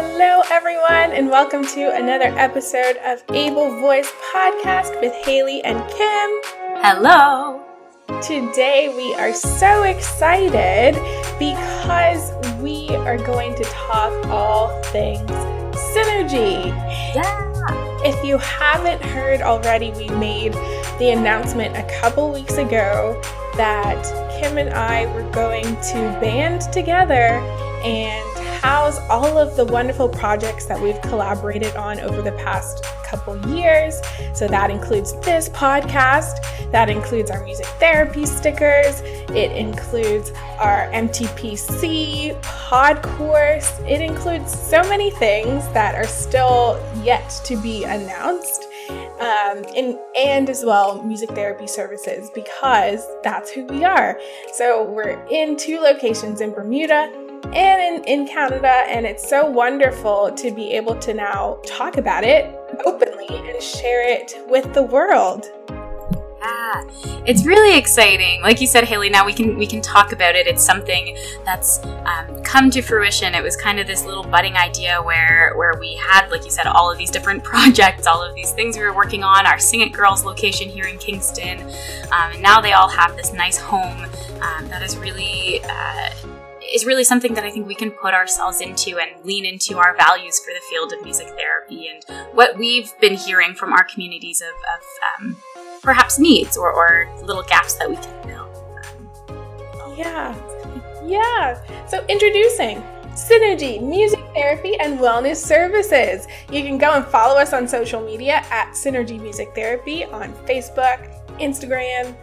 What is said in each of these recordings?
Hello, everyone, and welcome to another episode of Able Voice Podcast with Haley and Kim. Hello. Today, we are so excited because we are going to talk all things synergy. Yeah. If you haven't heard already, we made the announcement a couple weeks ago that Kim and I were going to band together and house all of the wonderful projects that we've collaborated on over the past couple years. So that includes this podcast, that includes our music therapy stickers, it includes our MTPC pod course, it includes so many things that are still yet to be announced. Um, and, and as well music therapy services because that's who we are. So we're in two locations in Bermuda and in, in Canada, and it's so wonderful to be able to now talk about it openly and share it with the world. Yeah, it's really exciting. Like you said, Haley, now we can we can talk about it. It's something that's um, come to fruition. It was kind of this little budding idea where where we had, like you said, all of these different projects, all of these things we were working on. Our Sing It Girls location here in Kingston, um, and now they all have this nice home um, that is really. Uh, is really something that I think we can put ourselves into and lean into our values for the field of music therapy and what we've been hearing from our communities of, of um, perhaps needs or, or, little gaps that we can fill. Yeah, yeah. So introducing Synergy Music Therapy and Wellness Services. You can go and follow us on social media at Synergy Music Therapy on Facebook, Instagram,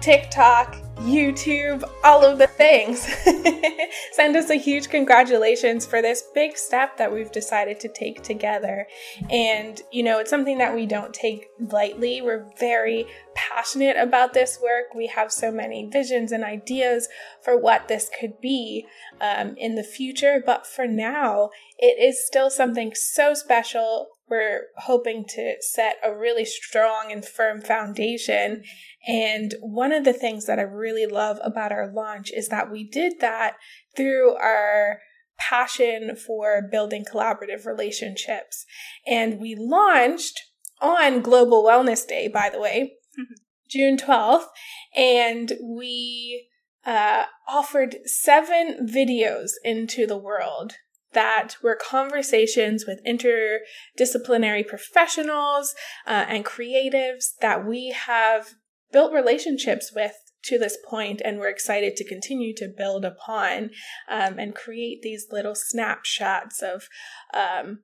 TikTok, YouTube, all of the things. Send us a huge congratulations for this big step that we've decided to take together. And, you know, it's something that we don't take lightly. We're very passionate about this work. We have so many visions and ideas for what this could be um, in the future. But for now, it is still something so special. We're hoping to set a really strong and firm foundation and one of the things that I really love about our launch is that we did that through our passion for building collaborative relationships. And we launched on Global Wellness Day, by the way, mm-hmm. June 12th, and we uh, offered seven videos into the world that were conversations with interdisciplinary professionals uh, and creatives that we have built relationships with to this point and we're excited to continue to build upon um, and create these little snapshots of um,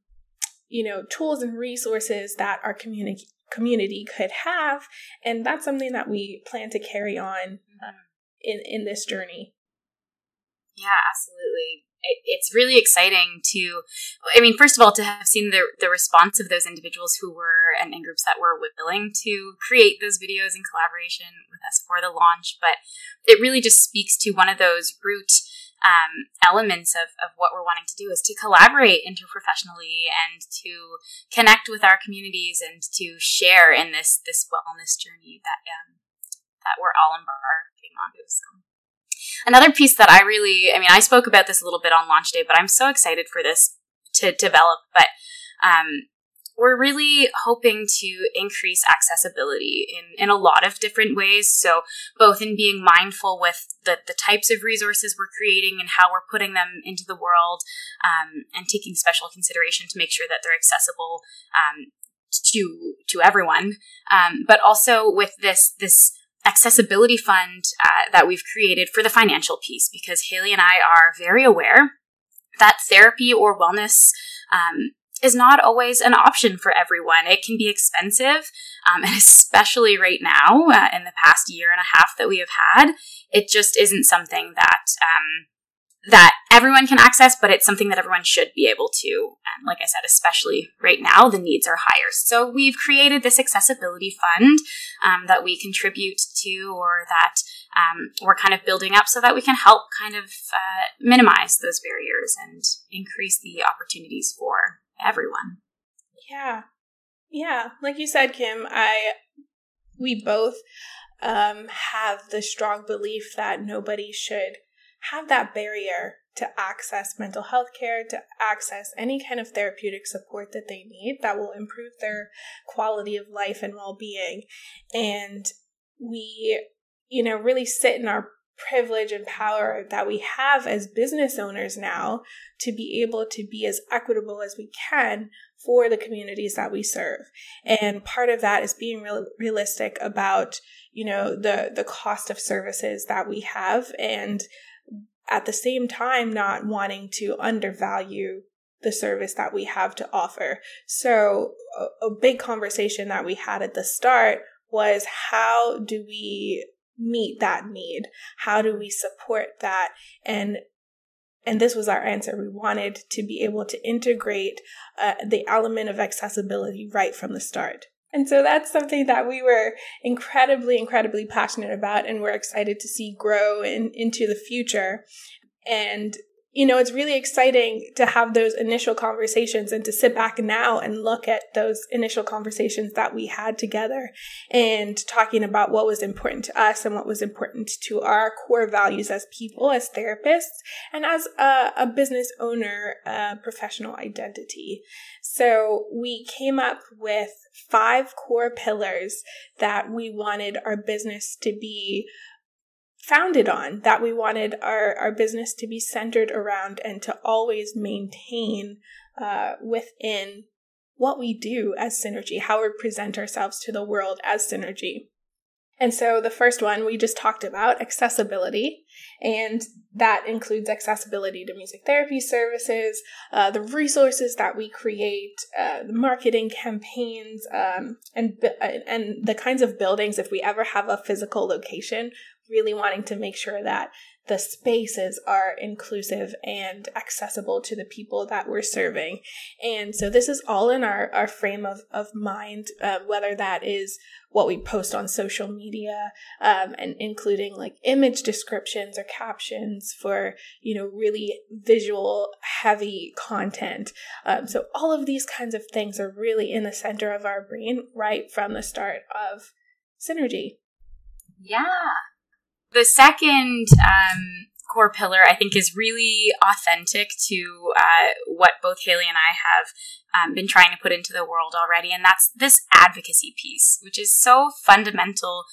you know tools and resources that our community community could have. And that's something that we plan to carry on uh, in in this journey. Yeah absolutely it's really exciting to i mean first of all to have seen the, the response of those individuals who were and in groups that were willing to create those videos in collaboration with us for the launch. But it really just speaks to one of those root um, elements of, of what we're wanting to do is to collaborate interprofessionally and to connect with our communities and to share in this this wellness journey that um, that we're all embarking onto so Another piece that I really, I mean, I spoke about this a little bit on launch day, but I'm so excited for this to develop. But um, we're really hoping to increase accessibility in, in a lot of different ways. So, both in being mindful with the, the types of resources we're creating and how we're putting them into the world, um, and taking special consideration to make sure that they're accessible um, to to everyone. Um, but also with this this accessibility fund uh, that we've created for the financial piece because Haley and I are very aware that therapy or wellness um, is not always an option for everyone. It can be expensive, um, and especially right now, uh, in the past year and a half that we have had, it just isn't something that um, that everyone can access, but it's something that everyone should be able to. And like I said, especially right now, the needs are higher. So we've created this accessibility fund um, that we contribute to or that um, we're kind of building up so that we can help kind of uh, minimize those barriers and increase the opportunities for everyone. Yeah. Yeah. Like you said, Kim, I, we both um, have the strong belief that nobody should have that barrier to access mental health care, to access any kind of therapeutic support that they need that will improve their quality of life and well being. And we, you know, really sit in our privilege and power that we have as business owners now to be able to be as equitable as we can for the communities that we serve. And part of that is being real, realistic about, you know, the the cost of services that we have and at the same time not wanting to undervalue the service that we have to offer. So a, a big conversation that we had at the start was how do we meet that need? How do we support that? And and this was our answer. We wanted to be able to integrate uh, the element of accessibility right from the start. And so that's something that we were incredibly, incredibly passionate about and we're excited to see grow in, into the future. And you know, it's really exciting to have those initial conversations and to sit back now and look at those initial conversations that we had together and talking about what was important to us and what was important to our core values as people, as therapists, and as a, a business owner, uh, professional identity. So we came up with five core pillars that we wanted our business to be founded on that we wanted our, our business to be centered around and to always maintain uh, within what we do as Synergy, how we present ourselves to the world as Synergy. And so the first one we just talked about accessibility, and that includes accessibility to music therapy services, uh, the resources that we create, uh, the marketing campaigns, um, and and the kinds of buildings. If we ever have a physical location, really wanting to make sure that the spaces are inclusive and accessible to the people that we're serving. And so this is all in our, our frame of, of mind, uh, whether that is what we post on social media um, and including like image descriptions or captions for, you know, really visual heavy content. Um, so all of these kinds of things are really in the center of our brain right from the start of Synergy. Yeah, the second um, core pillar, I think, is really authentic to uh, what both Haley and I have um, been trying to put into the world already, and that's this advocacy piece, which is so fundamental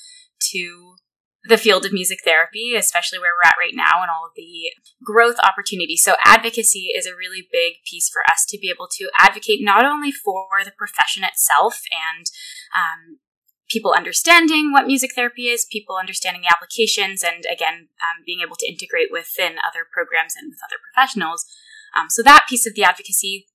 to the field of music therapy, especially where we're at right now and all of the growth opportunities. So, advocacy is a really big piece for us to be able to advocate not only for the profession itself and um, people understanding what music therapy is, people understanding the applications, and again, um, being able to integrate within other programs and with other professionals. Um, so that piece of the advocacy,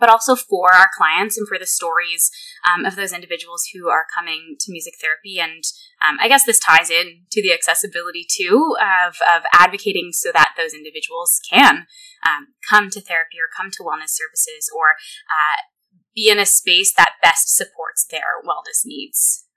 but also for our clients and for the stories um, of those individuals who are coming to music therapy. And um, I guess this ties in to the accessibility too of, of advocating so that those individuals can um, come to therapy or come to wellness services or uh, be in a space that best supports their wellness needs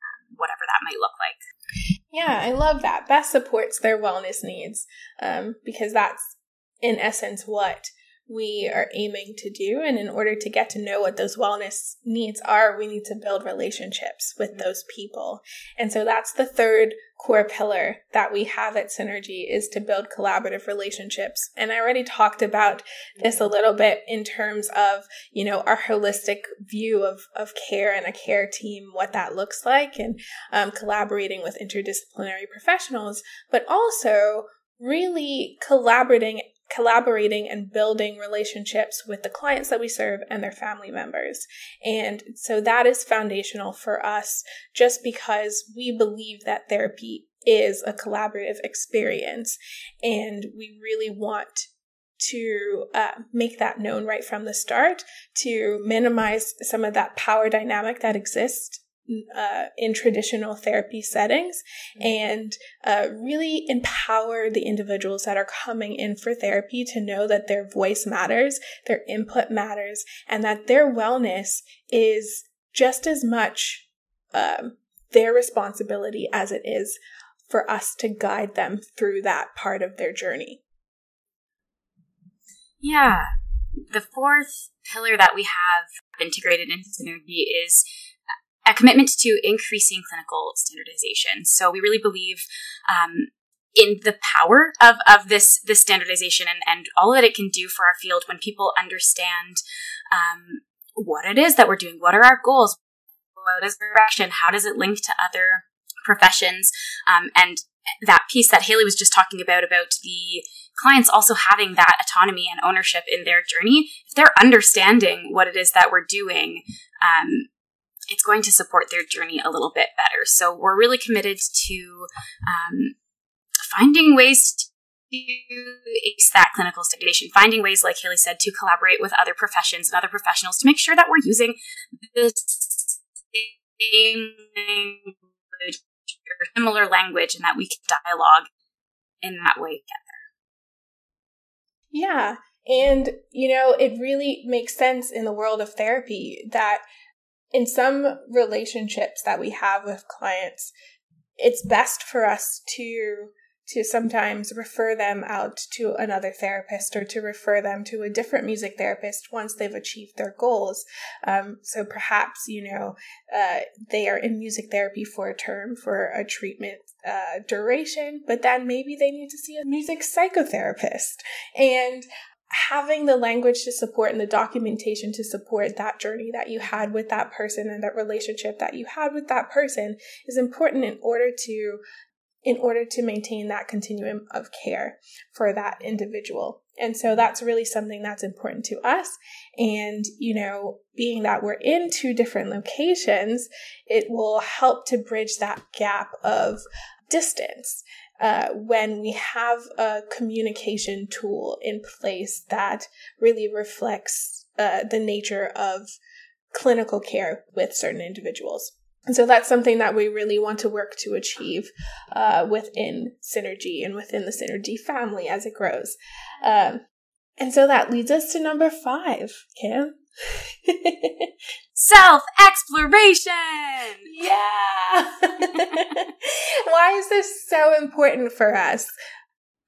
whatever that might look like. Yeah, I love that. Best supports their wellness needs um, because that's in essence what we are aiming to do. And in order to get to know what those wellness needs are, we need to build relationships with those people. And so that's the third core pillar that we have at Synergy is to build collaborative relationships. And I already talked about this a little bit in terms of, you know, our holistic view of, of care and a care team, what that looks like and um, collaborating with interdisciplinary professionals, but also really collaborating collaborating and building relationships with the clients that we serve and their family members. And so that is foundational for us just because we believe that therapy is a collaborative experience and we really want to uh, make that known right from the start to minimize some of that power dynamic that exists uh, in traditional therapy settings and uh, really empower the individuals that are coming in for therapy to know that their voice matters, their input matters, and that their wellness is just as much um, their responsibility as it is for us to guide them through that part of their journey. Yeah. The fourth pillar that we have integrated into Synergy is a commitment to increasing clinical standardization. So we really believe um, in the power of, of this this standardization and, and all that it can do for our field when people understand um, what it is that we're doing, what are our goals, what is the direction, how does it link to other professions, um, and that piece that Haley was just talking about about the clients also having that autonomy and ownership in their journey. If they're understanding what it is that we're doing, um, it's going to support their journey a little bit better. So we're really committed to um, finding ways to ace that clinical stagnation, finding ways, like Haley said, to collaborate with other professions and other professionals to make sure that we're using the same language or similar language and that we can dialogue in that way together. Yeah. And, you know, it really makes sense in the world of therapy that in some relationships that we have with clients, it's best for us to to sometimes refer them out to another therapist or to refer them to a different music therapist once they've achieved their goals. Um, so perhaps, you know, uh, they are in music therapy for a term for a treatment uh, duration, but then maybe they need to see a music psychotherapist. And having the language to support and the documentation to support that journey that you had with that person and that relationship that you had with that person is important in order to in order to maintain that continuum of care for that individual. And so that's really something that's important to us. And, you know, being that we're in two different locations, it will help to bridge that gap of distance uh, when we have a communication tool in place that really reflects uh, the nature of clinical care with certain individuals. And so that's something that we really want to work to achieve uh, within Synergy and within the Synergy family as it grows. Um, and so that leads us to number five, Kim. Self exploration! Yeah! Why is this so important for us?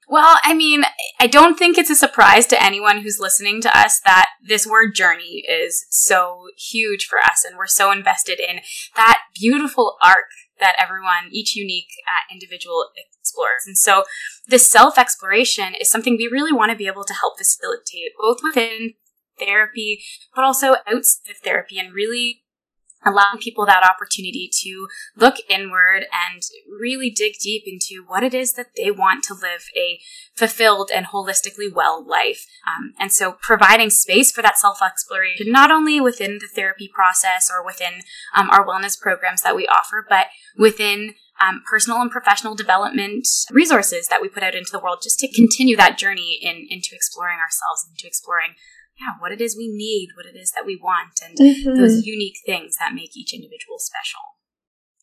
Well, I mean, I don't think it's a surprise to anyone who's listening to us that this word journey is so huge for us and we're so invested in that beautiful arc that everyone, each unique uh, individual And so this self exploration is something we really want to be able to help facilitate both within therapy, but also outside of therapy and really allowing people that opportunity to look inward and really dig deep into what it is that they want to live a fulfilled and holistically well life. Um, and so providing space for that self exploration, not only within the therapy process or within um, our wellness programs that we offer, but within um, personal and professional development resources that we put out into the world just to continue that journey in, into exploring ourselves, into exploring yeah, what it is we need, what it is that we want, and mm-hmm. those unique things that make each individual special.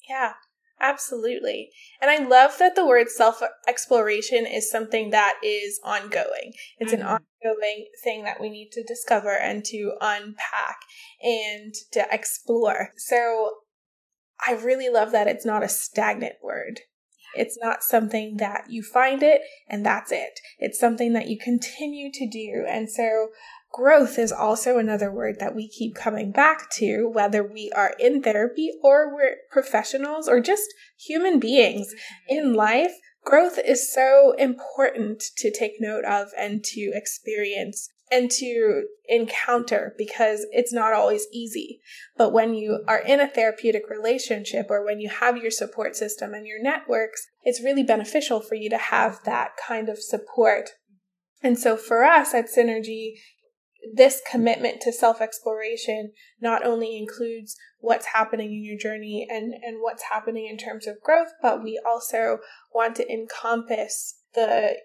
Yeah, absolutely. And I love that the word self exploration is something that is ongoing. It's mm-hmm. an ongoing thing that we need to discover and to unpack and to explore. So I really love that it's not a stagnant word. It's not something that you find it and that's it. It's something that you continue to do. And so Growth is also another word that we keep coming back to, whether we are in therapy or we're professionals or just human beings in life. Growth is so important to take note of and to experience and to encounter because it's not always easy. But when you are in a therapeutic relationship or when you have your support system and your networks, it's really beneficial for you to have that kind of support. And so for us at Synergy, this commitment to self exploration not only includes what's happening in your journey and, and what's happening in terms of growth, but we also want to encompass the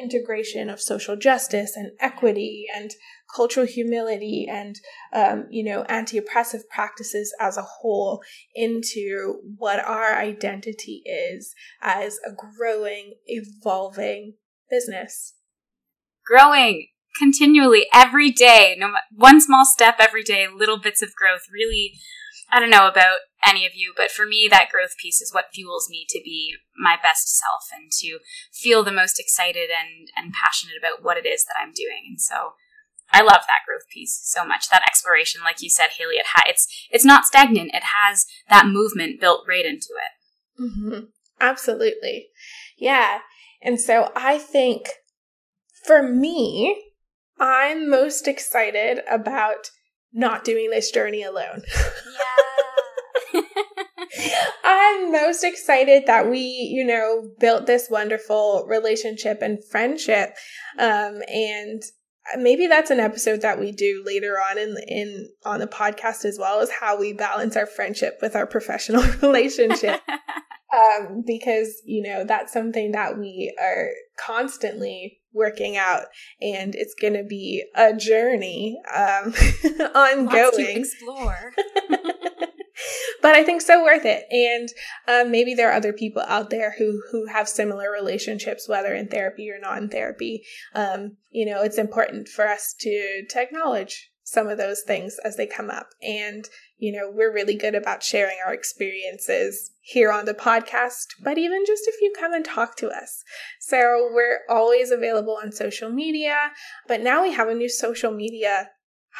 integration of social justice and equity and cultural humility and um, you know anti-oppressive practices as a whole into what our identity is as a growing evolving business. Growing continually every day, no one small step every day, little bits of growth. Really, I don't know about any of you, but for me, that growth piece is what fuels me to be my best self and to feel the most excited and and passionate about what it is that I'm doing. And so. I love that growth piece so much. That exploration, like you said, Haley, it ha- it's it's not stagnant. It has that movement built right into it. Mm-hmm. Absolutely, yeah. And so I think for me, I'm most excited about not doing this journey alone. Yeah. I'm most excited that we, you know, built this wonderful relationship and friendship. Um, and maybe that's an episode that we do later on in in on the podcast as well as how we balance our friendship with our professional relationship um, because you know that's something that we are constantly working out and it's going to be a journey um, ongoing explore but I think so worth it. And um, maybe there are other people out there who who have similar relationships, whether in therapy or not in therapy. Um, you know, it's important for us to to acknowledge some of those things as they come up. And you know, we're really good about sharing our experiences here on the podcast, but even just if you come and talk to us. So we're always available on social media, but now we have a new social media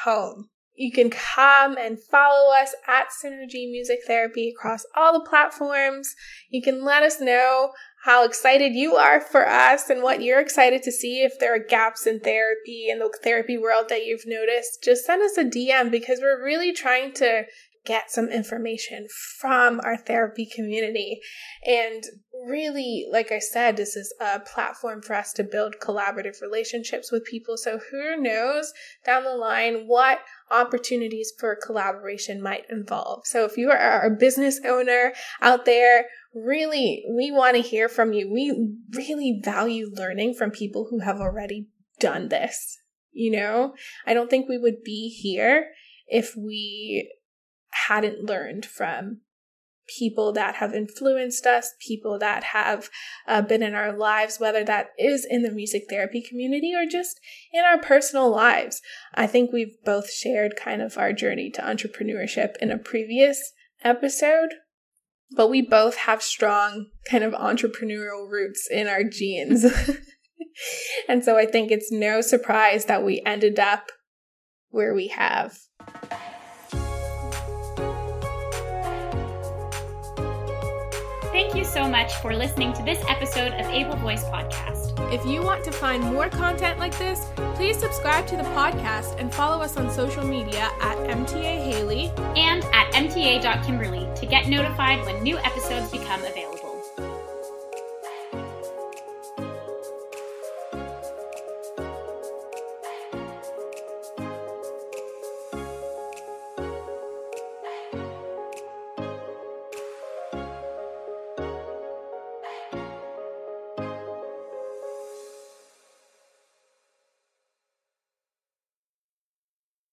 home. You can come and follow us at Synergy Music Therapy across all the platforms. You can let us know how excited you are for us and what you're excited to see. If there are gaps in therapy in the therapy world that you've noticed, just send us a DM because we're really trying to get some information from our therapy community. And really, like I said, this is a platform for us to build collaborative relationships with people. So who knows down the line what opportunities for collaboration might involve. So if you are a business owner out there, really, we want to hear from you. We really value learning from people who have already done this. You know, I don't think we would be here if we hadn't learned from people that have influenced us, people that have uh, been in our lives, whether that is in the music therapy community or just in our personal lives. I think we've both shared kind of our journey to entrepreneurship in a previous episode, but we both have strong kind of entrepreneurial roots in our genes. and so I think it's no surprise that we ended up where we have. Thank you so much for listening to this episode of Able Voice Podcast. If you want to find more content like this, please subscribe to the podcast and follow us on social media at MTA Haley and at MTA.Kimberly to get notified when new episodes become available.